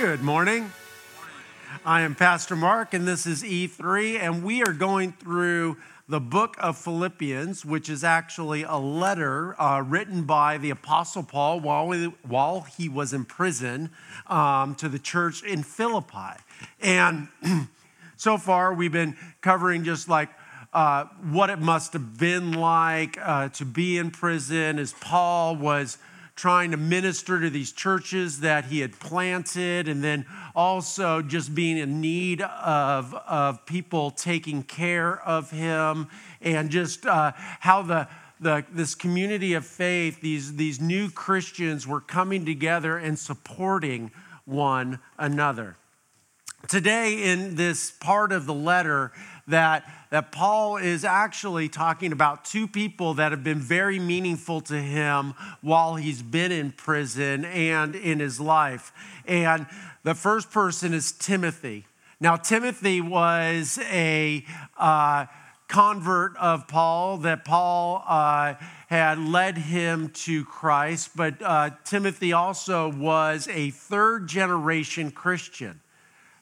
Good morning. I am Pastor Mark, and this is E3, and we are going through the book of Philippians, which is actually a letter uh, written by the Apostle Paul while, we, while he was in prison um, to the church in Philippi. And so far, we've been covering just like uh, what it must have been like uh, to be in prison as Paul was trying to minister to these churches that he had planted, and then also just being in need of, of people taking care of him, and just uh, how the, the, this community of faith, these, these new Christians were coming together and supporting one another. Today, in this part of the letter, that, that Paul is actually talking about two people that have been very meaningful to him while he's been in prison and in his life. And the first person is Timothy. Now, Timothy was a uh, convert of Paul, that Paul uh, had led him to Christ, but uh, Timothy also was a third generation Christian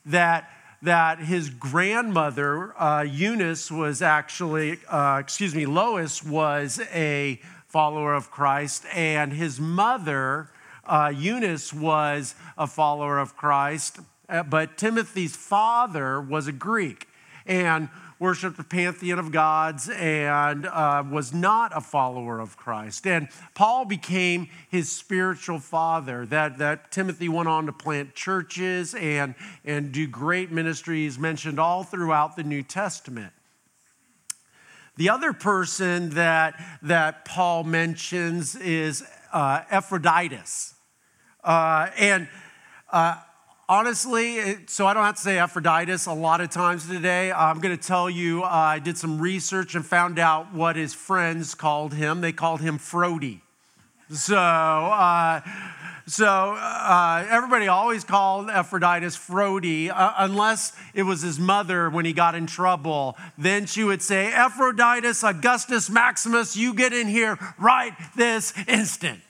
that that his grandmother, uh, Eunice, was actually, uh, excuse me, Lois was a follower of Christ, and his mother, uh, Eunice, was a follower of Christ. Uh, but Timothy's father was a Greek. And worshiped the pantheon of gods and uh, was not a follower of Christ. And Paul became his spiritual father. That, that Timothy went on to plant churches and, and do great ministries mentioned all throughout the New Testament. The other person that, that Paul mentions is uh, Epaphroditus. Uh, and uh, honestly, so I don't have to say Epaphroditus a lot of times today. I'm going to tell you, uh, I did some research and found out what his friends called him. They called him Frody. So, uh, so uh, everybody always called Epaphroditus Frody, uh, unless it was his mother when he got in trouble. Then she would say, Epaphroditus Augustus Maximus, you get in here right this instant.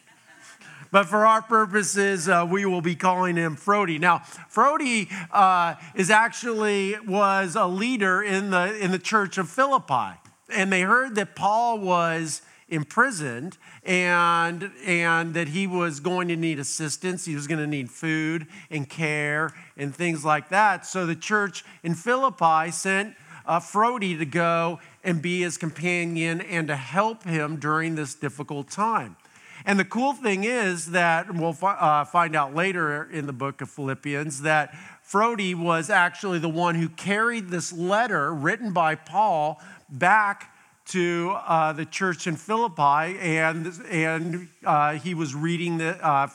But for our purposes, uh, we will be calling him Frody. Now, Frody uh, is actually was a leader in the, in the church of Philippi. And they heard that Paul was imprisoned and, and that he was going to need assistance. He was going to need food and care and things like that. So the church in Philippi sent uh, Frody to go and be his companion and to help him during this difficult time. And the cool thing is that we'll uh, find out later in the book of Philippians that Frody was actually the one who carried this letter written by Paul back to uh, the church in Philippi, and, and uh, he was reading the. Uh,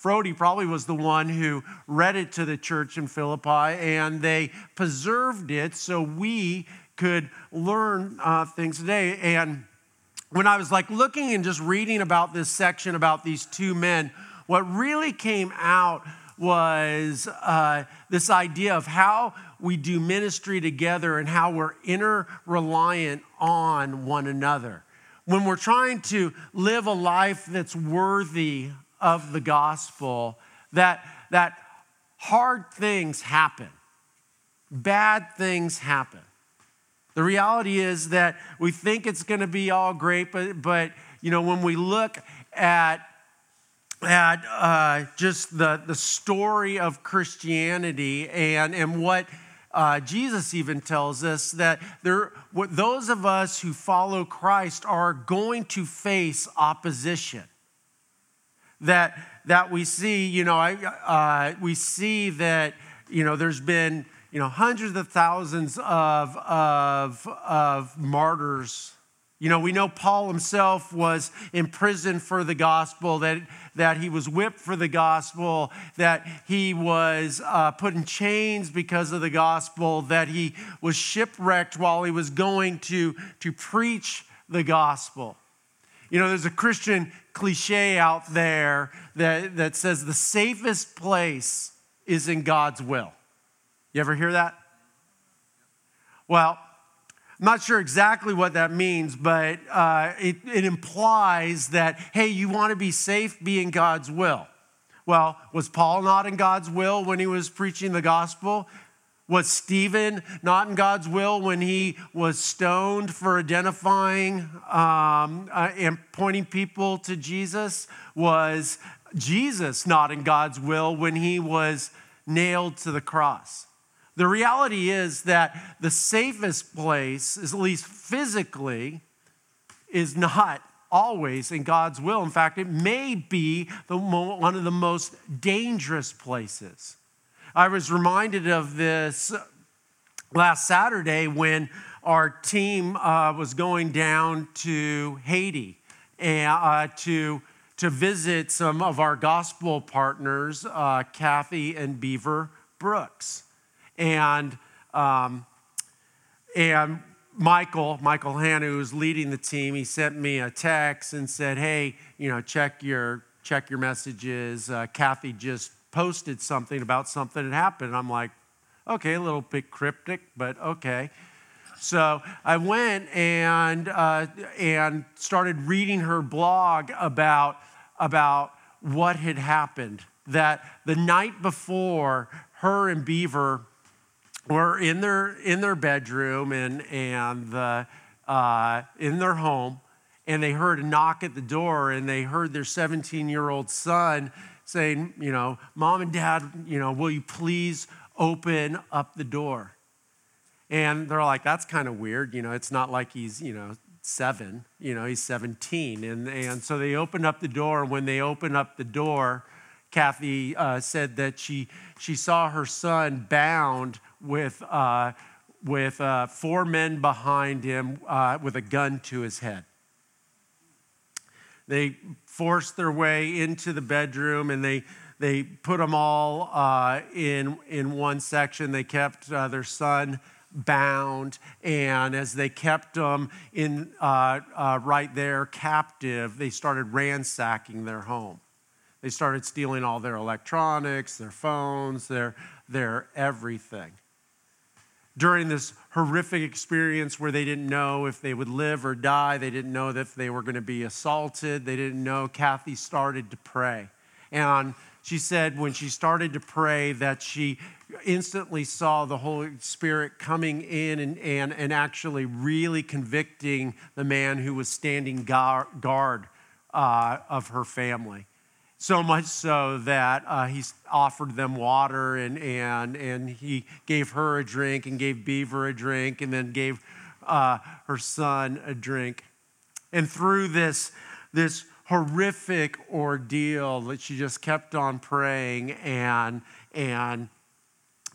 Frody probably was the one who read it to the church in Philippi, and they preserved it so we could learn uh, things today. And when I was like looking and just reading about this section about these two men, what really came out was uh, this idea of how we do ministry together and how we're inter-reliant on one another. When we're trying to live a life that's worthy of the gospel, that, that hard things happen, bad things happen. The reality is that we think it's going to be all great, but, but you know, when we look at at uh, just the, the story of Christianity and, and what uh, Jesus even tells us that there, what, those of us who follow Christ are going to face opposition. That, that we see, you know, I, uh, we see that, you know, there's been you know, hundreds of thousands of, of, of martyrs. You know, we know Paul himself was in prison for the gospel, that, that he was whipped for the gospel, that he was uh, put in chains because of the gospel, that he was shipwrecked while he was going to, to preach the gospel. You know, there's a Christian cliche out there that, that says the safest place is in God's will. You ever hear that? Well, I'm not sure exactly what that means, but uh, it, it implies that, hey, you want to be safe, be in God's will. Well, was Paul not in God's will when he was preaching the gospel? Was Stephen not in God's will when he was stoned for identifying um, uh, and pointing people to Jesus? Was Jesus not in God's will when he was nailed to the cross? The reality is that the safest place, at least physically, is not always in God's will. In fact, it may be the, one of the most dangerous places. I was reminded of this last Saturday when our team uh, was going down to Haiti and, uh, to, to visit some of our gospel partners, uh, Kathy and Beaver Brooks. And, um, and Michael, Michael Hanna, who's leading the team, he sent me a text and said, hey, you know, check your, check your messages. Uh, Kathy just posted something about something that happened. I'm like, okay, a little bit cryptic, but okay. So I went and, uh, and started reading her blog about, about what had happened. That the night before, her and Beaver were in their in their bedroom and and the, uh, in their home, and they heard a knock at the door, and they heard their 17 year old son saying, you know, mom and dad, you know, will you please open up the door? And they're like, that's kind of weird. You know, it's not like he's, you know, seven, you know, he's 17. And, and so they opened up the door. And when they opened up the door, Kathy uh, said that she, she saw her son bound with, uh, with uh, four men behind him uh, with a gun to his head. They forced their way into the bedroom and they, they put them all uh, in, in one section. They kept uh, their son bound, and as they kept them in, uh, right there captive, they started ransacking their home. They started stealing all their electronics, their phones, their, their everything during this horrific experience where they didn't know if they would live or die. They didn't know if they were going to be assaulted. They didn't know. Kathy started to pray. And she said when she started to pray that she instantly saw the Holy Spirit coming in and, and, and actually really convicting the man who was standing guard uh, of her family. So much so that uh, he offered them water and, and, and he gave her a drink and gave Beaver a drink and then gave uh, her son a drink. And through this, this horrific ordeal that she just kept on praying and, and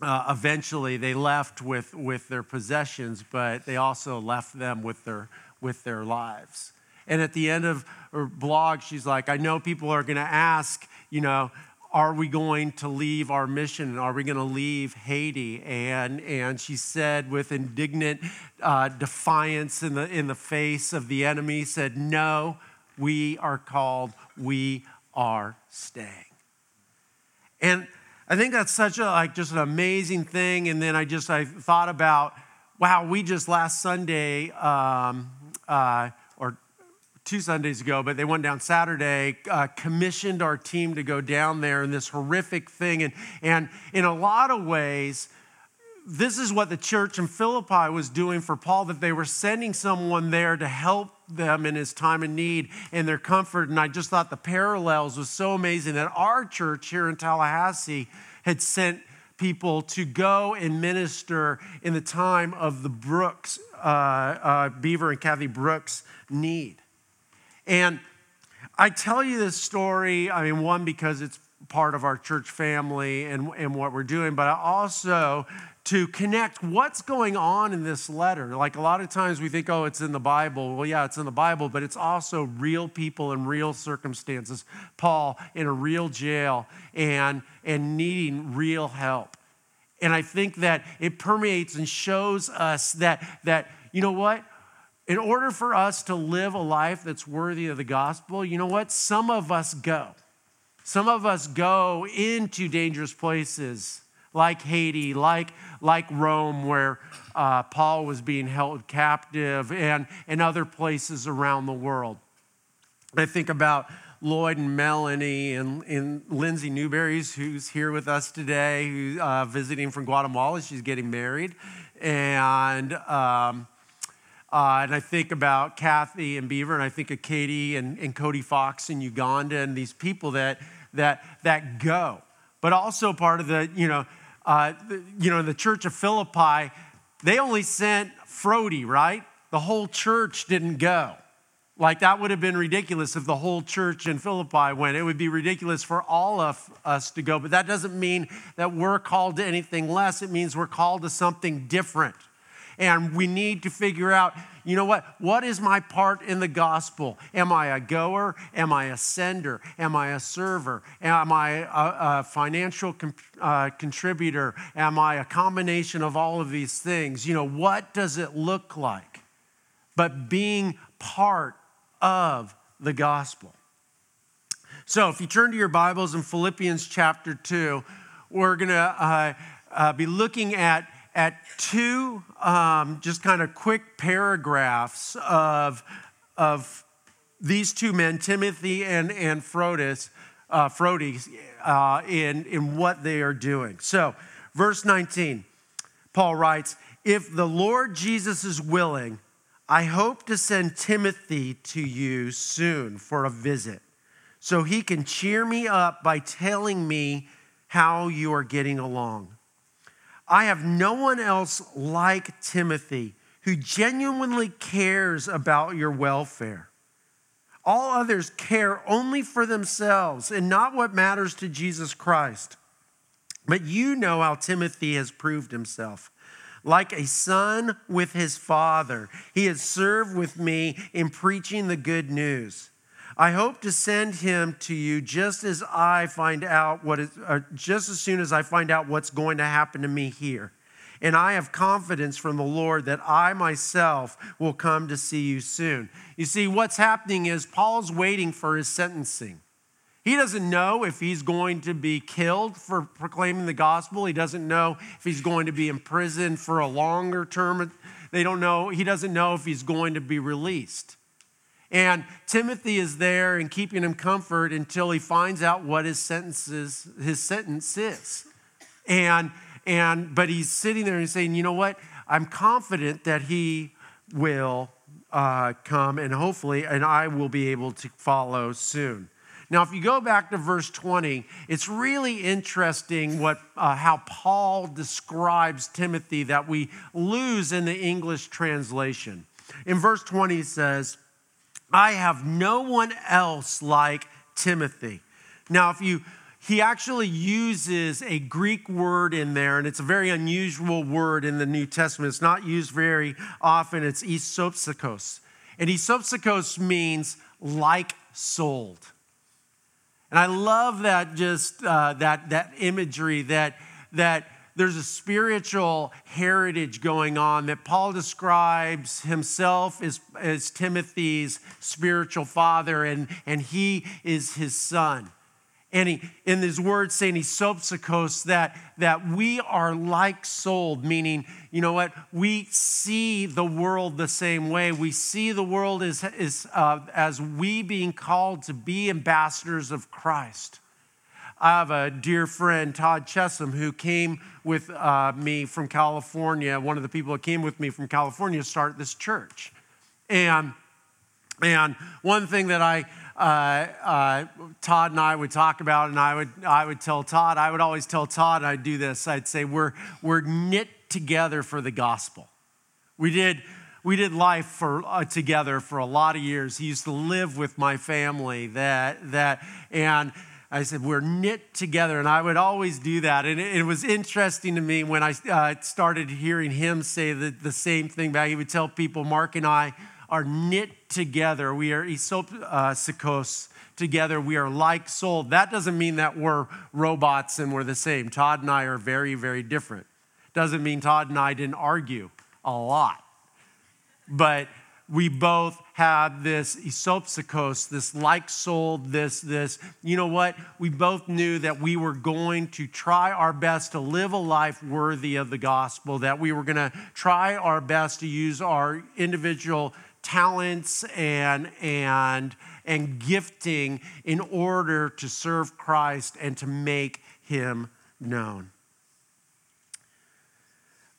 uh, eventually they left with, with their possessions, but they also left them with their, with their lives. And at the end of her blog, she's like, I know people are going to ask, you know, are we going to leave our mission? Are we going to leave Haiti? And, and she said, with indignant uh, defiance in the, in the face of the enemy, said, No, we are called, we are staying. And I think that's such a, like, just an amazing thing. And then I just, I thought about, wow, we just last Sunday, um, uh, two Sundays ago, but they went down Saturday, uh, commissioned our team to go down there in this horrific thing. And, and in a lot of ways, this is what the church in Philippi was doing for Paul, that they were sending someone there to help them in his time of need and their comfort. And I just thought the parallels was so amazing that our church here in Tallahassee had sent people to go and minister in the time of the Brooks, uh, uh, Beaver and Kathy Brooks need. And I tell you this story, I mean, one, because it's part of our church family and, and what we're doing, but also to connect what's going on in this letter. Like a lot of times we think, oh, it's in the Bible. Well, yeah, it's in the Bible, but it's also real people and real circumstances. Paul in a real jail and, and needing real help. And I think that it permeates and shows us that, that you know what? In order for us to live a life that's worthy of the gospel, you know what? Some of us go. Some of us go into dangerous places like Haiti, like, like Rome, where uh, Paul was being held captive, and, and other places around the world. I think about Lloyd and Melanie and, and Lindsay Newberry's, who's here with us today, who's uh, visiting from Guatemala. She's getting married. And, um, uh, and I think about Kathy and Beaver, and I think of Katie and, and Cody Fox in Uganda, and these people that, that, that go. But also part of the, you know, uh, the, you know, the church of Philippi, they only sent Frody, right? The whole church didn't go. Like, that would have been ridiculous if the whole church in Philippi went. It would be ridiculous for all of us to go, but that doesn't mean that we're called to anything less. It means we're called to something different. And we need to figure out, you know what? What is my part in the gospel? Am I a goer? Am I a sender? Am I a server? Am I a, a financial uh, contributor? Am I a combination of all of these things? You know, what does it look like? But being part of the gospel. So, if you turn to your Bibles in Philippians chapter 2, we're going to uh, uh, be looking at, at two um, just kind of quick paragraphs of, of these two men, Timothy and, and Phrodis, uh, uh, in, in what they are doing. So, verse 19, Paul writes, If the Lord Jesus is willing, I hope to send Timothy to you soon for a visit so he can cheer me up by telling me how you are getting along. I have no one else like Timothy who genuinely cares about your welfare. All others care only for themselves and not what matters to Jesus Christ. But you know how Timothy has proved himself like a son with his father. He has served with me in preaching the good news. I hope to send him to you just as I find out what is, uh, just as soon as I find out what's going to happen to me here. And I have confidence from the Lord that I myself will come to see you soon. You see, what's happening is Paul's waiting for his sentencing. He doesn't know if he's going to be killed for proclaiming the gospel. He doesn't know if he's going to be imprisoned for a longer term. They don't know. He doesn't know if he's going to be released. And Timothy is there and keeping him comfort until he finds out what his sentences, his sentence is. And and but he's sitting there and he's saying, you know what? I'm confident that he will uh, come and hopefully, and I will be able to follow soon. Now, if you go back to verse 20, it's really interesting what, uh, how Paul describes Timothy that we lose in the English translation. In verse 20, he says, I have no one else like Timothy. Now, if you he actually uses a Greek word in there, and it's a very unusual word in the New Testament. It's not used very often. It's isopsychos. And isopsychos means like souled. And I love that just uh, that, that imagery that, that there's a spiritual heritage going on that Paul describes himself as, as Timothy's spiritual father, and, and he is his son. And he, in his words, saying he's isopsychos, that, that we are like souled, meaning, you know what, we see the world the same way. We see the world as, as, uh, as we being called to be ambassadors of Christ. I have a dear friend, Todd Chesham, who came with uh, me from California, one of the people that came with me from California to start this church. And, and one thing that I, uh, uh, Todd and I would talk about, and I would, I would tell Todd, I would always tell Todd, I'd do this. I'd say, we're, we're knit together for the gospel. We did, we did life for, uh, together for a lot of years. He used to live with my family that, that, and I said, we're knit together. And I would always do that. And it, it was interesting to me when I uh, started hearing him say the, the same thing back. He would tell people, Mark and I are knit together. We are isopsychos together. We are like soul. That doesn't mean that we're robots and we're the same. Todd and I are very, very different. Doesn't mean Todd and I didn't argue a lot. But we both had this isopsychos, this like soul, this, this, you know what? We both knew that we were going to try our best to live a life worthy of the gospel, that we were going to try our best to use our individual talents and, and, and gifting in order to serve Christ and to make him known.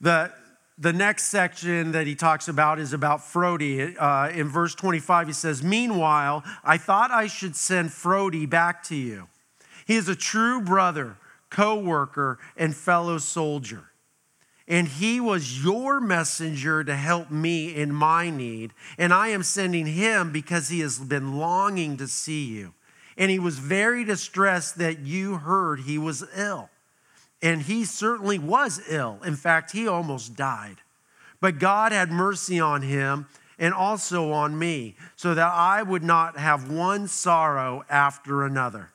The, the next section that he talks about is about Frody. Uh, in verse 25, he says, Meanwhile, I thought I should send Frody back to you. He is a true brother, co worker, and fellow soldier. And he was your messenger to help me in my need. And I am sending him because he has been longing to see you. And he was very distressed that you heard he was ill. And he certainly was ill. In fact, he almost died. But God had mercy on him and also on me, so that I would not have one sorrow after another.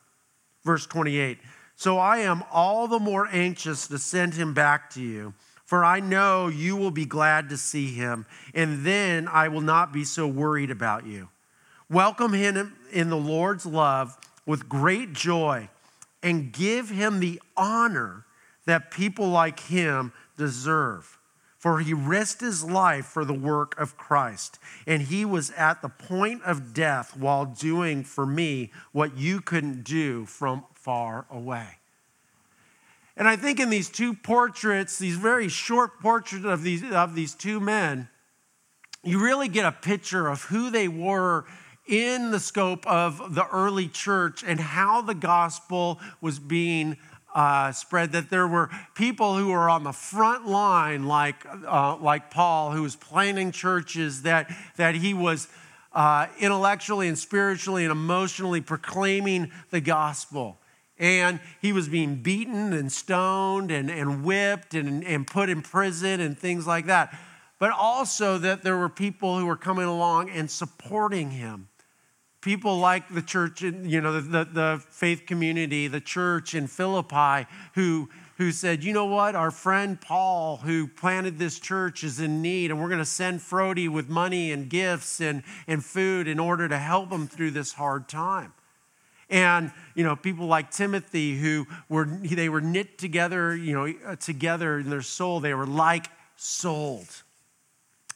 Verse 28 So I am all the more anxious to send him back to you, for I know you will be glad to see him, and then I will not be so worried about you. Welcome him in the Lord's love with great joy, and give him the honor that people like him deserve. For he risked his life for the work of Christ, and he was at the point of death while doing for me what you couldn't do from far away. And I think in these two portraits, these very short portraits of these, of these two men, you really get a picture of who they were in the scope of the early church and how the gospel was being uh, spread that there were people who were on the front line, like, uh, like Paul, who was planting churches, that, that he was uh, intellectually and spiritually and emotionally proclaiming the gospel. And he was being beaten and stoned and, and whipped and, and put in prison and things like that. But also that there were people who were coming along and supporting him people like the church, you know, the, the, faith community, the church in Philippi, who, who said, you know what, our friend Paul, who planted this church, is in need, and we're going to send Frody with money and gifts and, and food in order to help him through this hard time. And, you know, people like Timothy, who were, they were knit together, you know, together in their soul, they were like souled.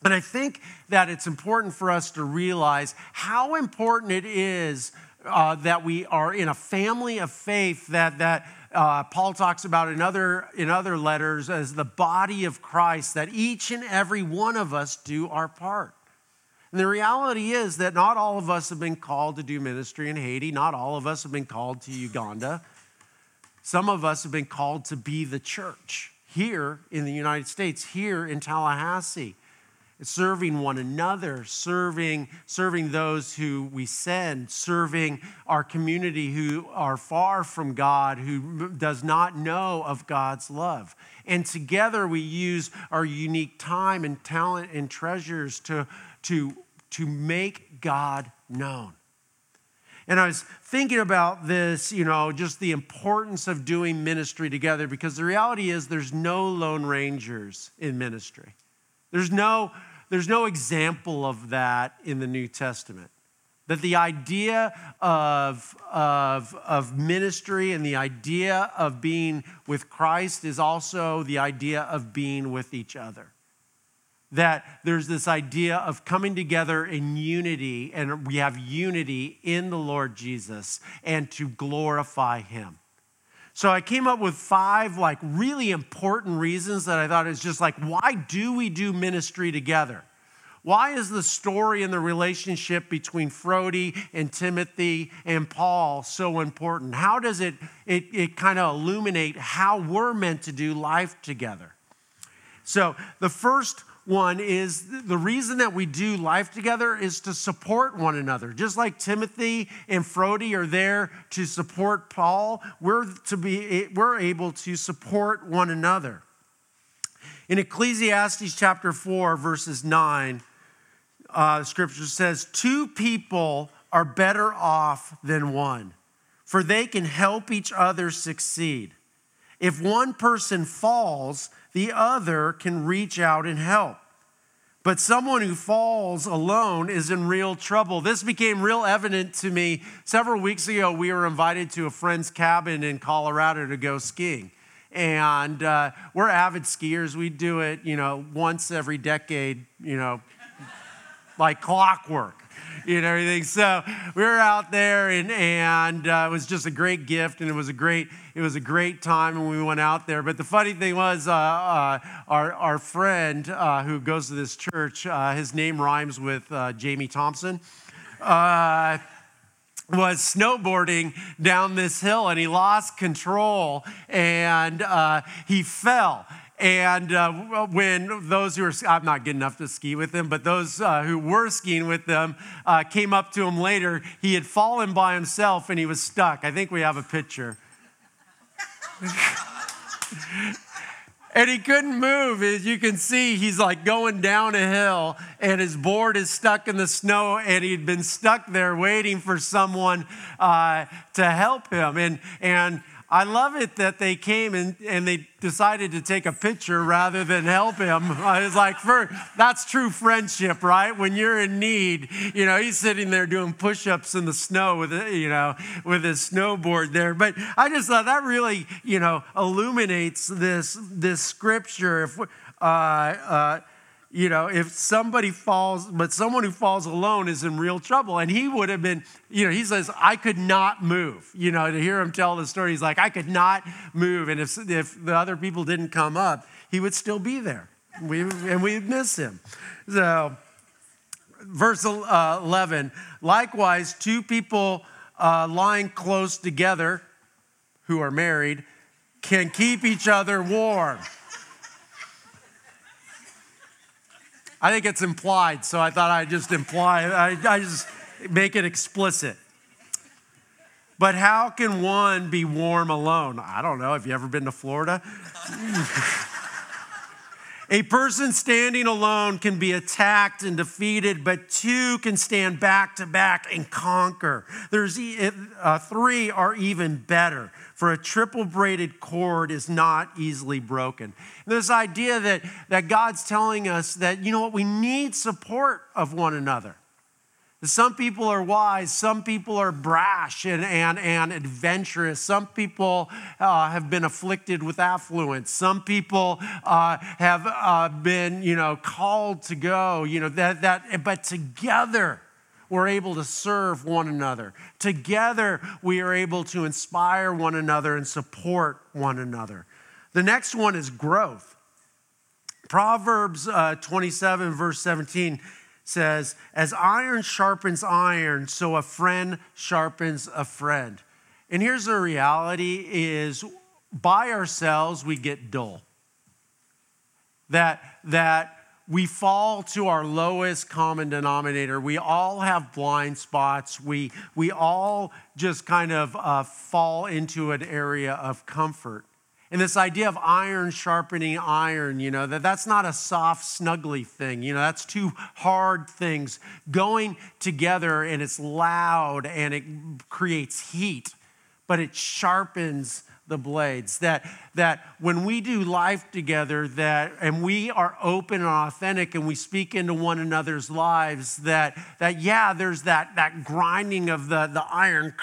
And I think that it's important for us to realize how important it is uh, that we are in a family of faith that, that uh, Paul talks about in other, in other letters as the body of Christ, that each and every one of us do our part. And the reality is that not all of us have been called to do ministry in Haiti, not all of us have been called to Uganda. Some of us have been called to be the church here in the United States, here in Tallahassee serving one another, serving, serving those who we send, serving our community who are far from God, who does not know of God's love. And together we use our unique time and talent and treasures to, to, to make God known. And I was thinking about this, you know, just the importance of doing ministry together because the reality is there's no lone rangers in ministry. There's no there's no example of that in the New Testament. That the idea of, of, of ministry and the idea of being with Christ is also the idea of being with each other. That there's this idea of coming together in unity, and we have unity in the Lord Jesus and to glorify Him. So I came up with five like really important reasons that I thought is just like, why do we do ministry together? Why is the story and the relationship between Frody and Timothy and Paul so important? How does it, it, it kind of illuminate how we're meant to do life together? So the first one is the reason that we do life together is to support one another. Just like Timothy and Frody are there to support Paul, we're to be we're able to support one another. In Ecclesiastes chapter 4 verses 9, uh, scripture says, Two people are better off than one, for they can help each other succeed. If one person falls, the other can reach out and help. But someone who falls alone is in real trouble. This became real evident to me several weeks ago. We were invited to a friend's cabin in Colorado to go skiing. And uh, we're avid skiers. We do it, you know, once every decade, you know, like clockwork know everything. So we were out there, and and uh, it was just a great gift, and it was a great it was a great time when we went out there. But the funny thing was, uh, uh, our our friend uh, who goes to this church, uh, his name rhymes with uh, Jamie Thompson. was snowboarding down this hill and he lost control and he fell and uh, when those who were, I'm not good enough to ski with him, but those uh, who were skiing with them uh, came up to him later, he had fallen by himself and he was stuck. I think we have a picture. and he couldn't move. As you can see, he's like going down a hill, and his board is stuck in the snow, and he'd been stuck there waiting for someone uh, to help him. And and I love it that they came and, and they decided to take a picture rather than help him. I was like, for, that's true friendship, right? When you're in need, you know, he's sitting there doing push-ups in the snow with, you know, with his snowboard there. But I just thought that really, you know, illuminates this, this scripture. If, uh, uh, you know, if somebody falls, but someone who falls alone is in real trouble. And he would have been, you know, he says, I could not move. You know, to hear him tell the story, he's like, I could not move. And if, if the other people didn't come up, he would still be there. We, and we'd miss him. So, verse uh, 11 likewise, two people uh, lying close together who are married can keep each other warm. I think it's implied, so I thought I'd just imply, I, I just make it explicit. But how can one be warm alone? I don't know. Have you ever been to Florida? A person standing alone can be attacked and defeated, but two can stand back to back and conquer. There's uh, three are even better, for a triple braided cord is not easily broken. And this idea that, that God's telling us that, you know what, we need support of one another. Some people are wise, some people are brash and, and, and adventurous. Some people uh, have been afflicted with affluence. Some people uh, have uh, been, you know, called to go, you know, that, that, but together we're able to serve one another. Together we are able to inspire one another and support one another. The next one is growth. Proverbs uh, 27, verse 17 says, As iron sharpens iron, so a friend sharpens a friend. And here's the reality is by ourselves we get dull. That, that we fall to our lowest common denominator. We all have blind spots. We, we all just kind of uh, fall into an area of comfort. And this idea of iron sharpening iron, you know, that that's not a soft, snuggly thing. You know, that's two hard things going together and it's loud and it creates heat, but it sharpens the blades that that when we do life together that and we are open and authentic and we speak into one another's lives that that yeah there's that that grinding of the the iron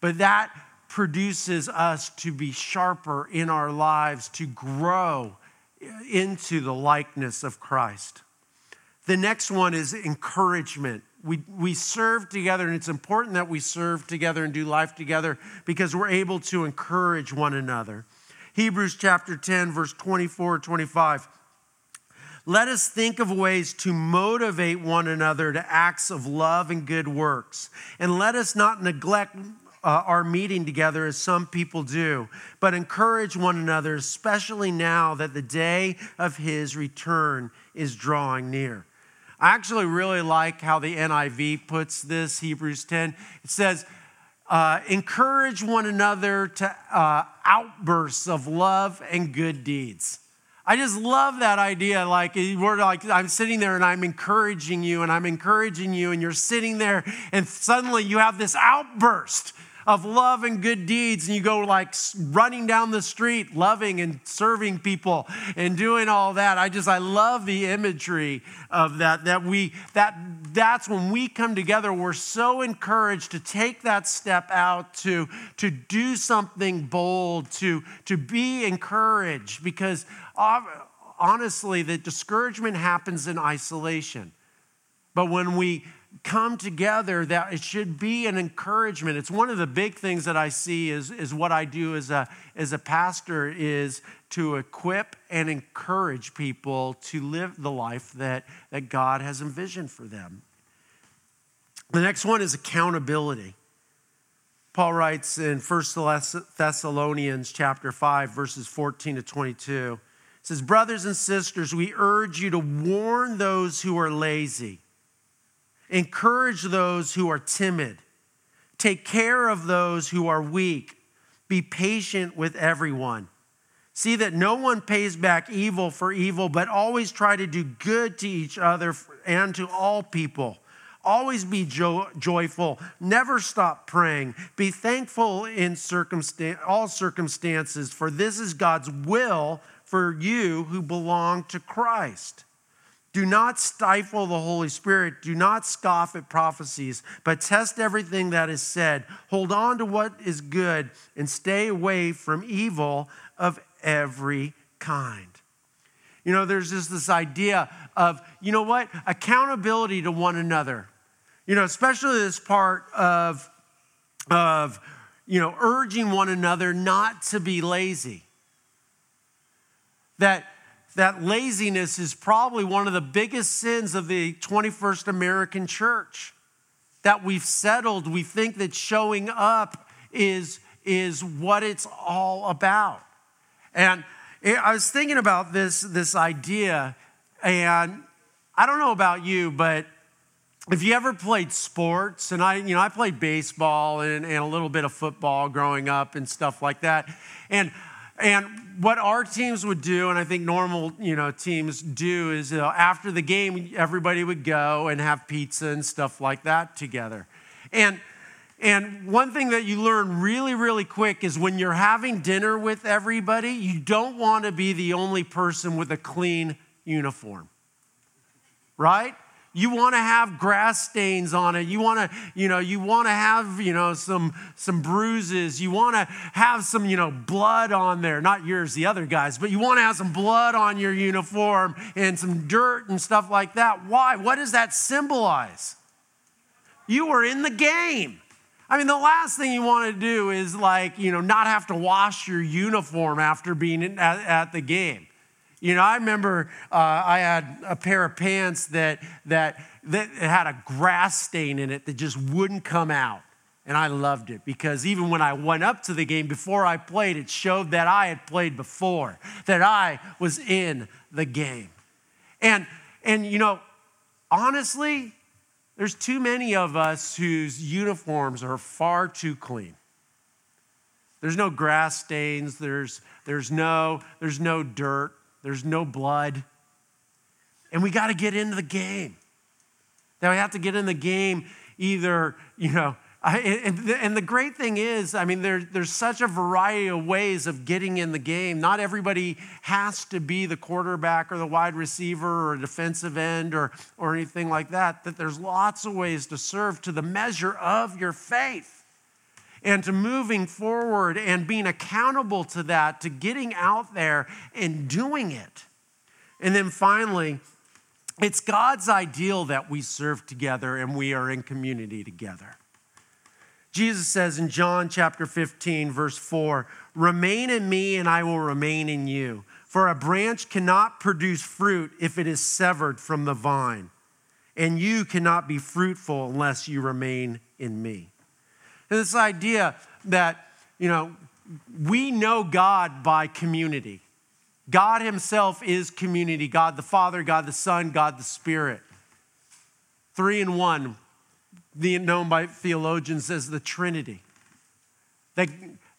but that produces us to be sharper in our lives, to grow into the likeness of Christ. The next one is encouragement. We, we serve together, and it's important that we serve together and do life together because we're able to encourage one another. Hebrews chapter 10, verse 24 25. Let us think of ways to motivate one another to acts of love and good works. And let us not neglect uh, our meeting together as some people do, but encourage one another, especially now that the day of his return is drawing near. I actually really like how the NIV puts this, Hebrews 10. It says, uh, encourage one another to uh, outbursts of love and good deeds. I just love that idea. Like, we're like, I'm sitting there and I'm encouraging you, and I'm encouraging you, and you're sitting there, and suddenly you have this outburst of love and good deeds, and you go like running down the street, loving and serving people and doing all that. I just, I love the imagery of that, that we, that, that's when we come together, we're so encouraged to take that step out, to, to do something bold, to, to be encouraged, because honestly, the discouragement happens in isolation. but when we come together that it should be an encouragement. It's one of the big things that i see is, is what i do as a, as a pastor is to equip and encourage people to live the life that, that god has envisioned for them. The next one is accountability. Paul writes in 1 thessalonians chapter 5 verses 14 to 22 says brothers and sisters we urge you to warn those who are lazy Encourage those who are timid. Take care of those who are weak. Be patient with everyone. See that no one pays back evil for evil, but always try to do good to each other and to all people. Always be jo- joyful. Never stop praying. Be thankful in circumstan- all circumstances, for this is God's will for you who belong to Christ. Do not stifle the Holy Spirit. Do not scoff at prophecies, but test everything that is said. Hold on to what is good and stay away from evil of every kind. You know, there's just this idea of, you know what, accountability to one another. You know, especially this part of, of you know, urging one another not to be lazy. That that laziness is probably one of the biggest sins of the 21st American church. That we've settled, we think that showing up is, is what it's all about. And I was thinking about this, this idea, and I don't know about you, but if you ever played sports, and I, you know, I played baseball and, and a little bit of football growing up and stuff like that. And and what our teams would do, and I think normal you know teams do, is uh, after the game, everybody would go and have pizza and stuff like that together. And and one thing that you learn really, really quick is when you're having dinner with everybody, you don't want to be the only person with a clean uniform, right? You want to have grass stains on it. You want to, you know, you want to have, you know, some some bruises. You want to have some, you know, blood on there. Not yours, the other guys, but you want to have some blood on your uniform and some dirt and stuff like that. Why? What does that symbolize? You were in the game. I mean, the last thing you want to do is like, you know, not have to wash your uniform after being at, at the game. You know, I remember uh, I had a pair of pants that, that, that had a grass stain in it that just wouldn't come out. And I loved it because even when I went up to the game before I played, it showed that I had played before, that I was in the game. And, and you know, honestly, there's too many of us whose uniforms are far too clean. There's no grass stains, there's, there's, no, there's no dirt there's no blood. And we got to get into the game. Now we have to get in the game either, you know, I, and, the, and, the, great thing is, I mean, there, there's such a variety of ways of getting in the game. Not everybody has to be the quarterback or the wide receiver or defensive end or, or anything like that. That there's lots of ways to serve to the measure of your faith and to moving forward and being accountable to that, to getting out there and doing it. And then finally, it's God's ideal that we serve together and we are in community together. Jesus says in John chapter 15, verse 4 Remain in me, and I will remain in you. For a branch cannot produce fruit if it is severed from the vine, and you cannot be fruitful unless you remain in me. This idea that, you know, we know God by community. God Himself is community God the Father, God the Son, God the Spirit. Three in one, known by theologians as the Trinity. That,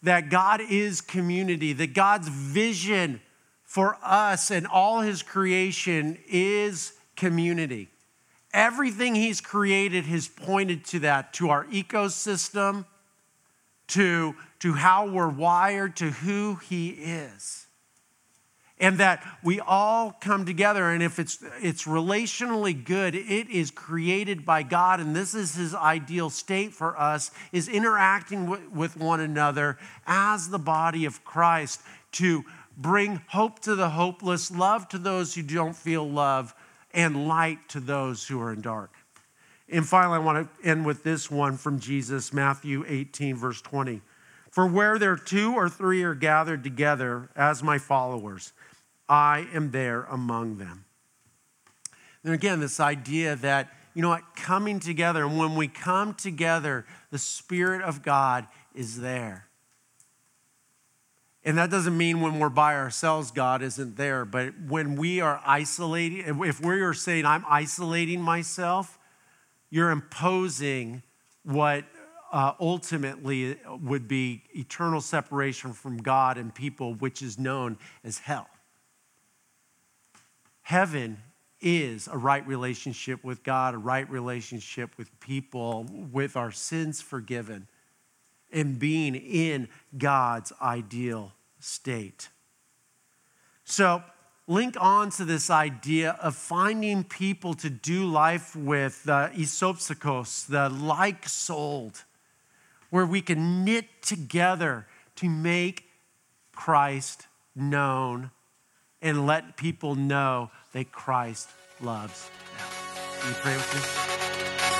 that God is community, that God's vision for us and all His creation is community. Everything He's created has pointed to that, to our ecosystem, to, to how we're wired, to who He is. And that we all come together, and if it's, it's relationally good, it is created by God, and this is His ideal state for us, is interacting with, with one another as the body of Christ to bring hope to the hopeless, love to those who don't feel love, and light to those who are in dark. And finally, I want to end with this one from Jesus, Matthew 18, verse 20. For where there two or three are gathered together as my followers, I am there among them. And again, this idea that, you know what, coming together, and when we come together, the Spirit of God is there. And that doesn't mean when we're by ourselves, God isn't there. But when we are isolating, if we are saying, I'm isolating myself, you're imposing what uh, ultimately would be eternal separation from God and people, which is known as hell. Heaven is a right relationship with God, a right relationship with people, with our sins forgiven, and being in God's ideal state. So, link on to this idea of finding people to do life with, the uh, the like souled, where we can knit together to make Christ known and let people know that Christ loves them. Can you pray with me?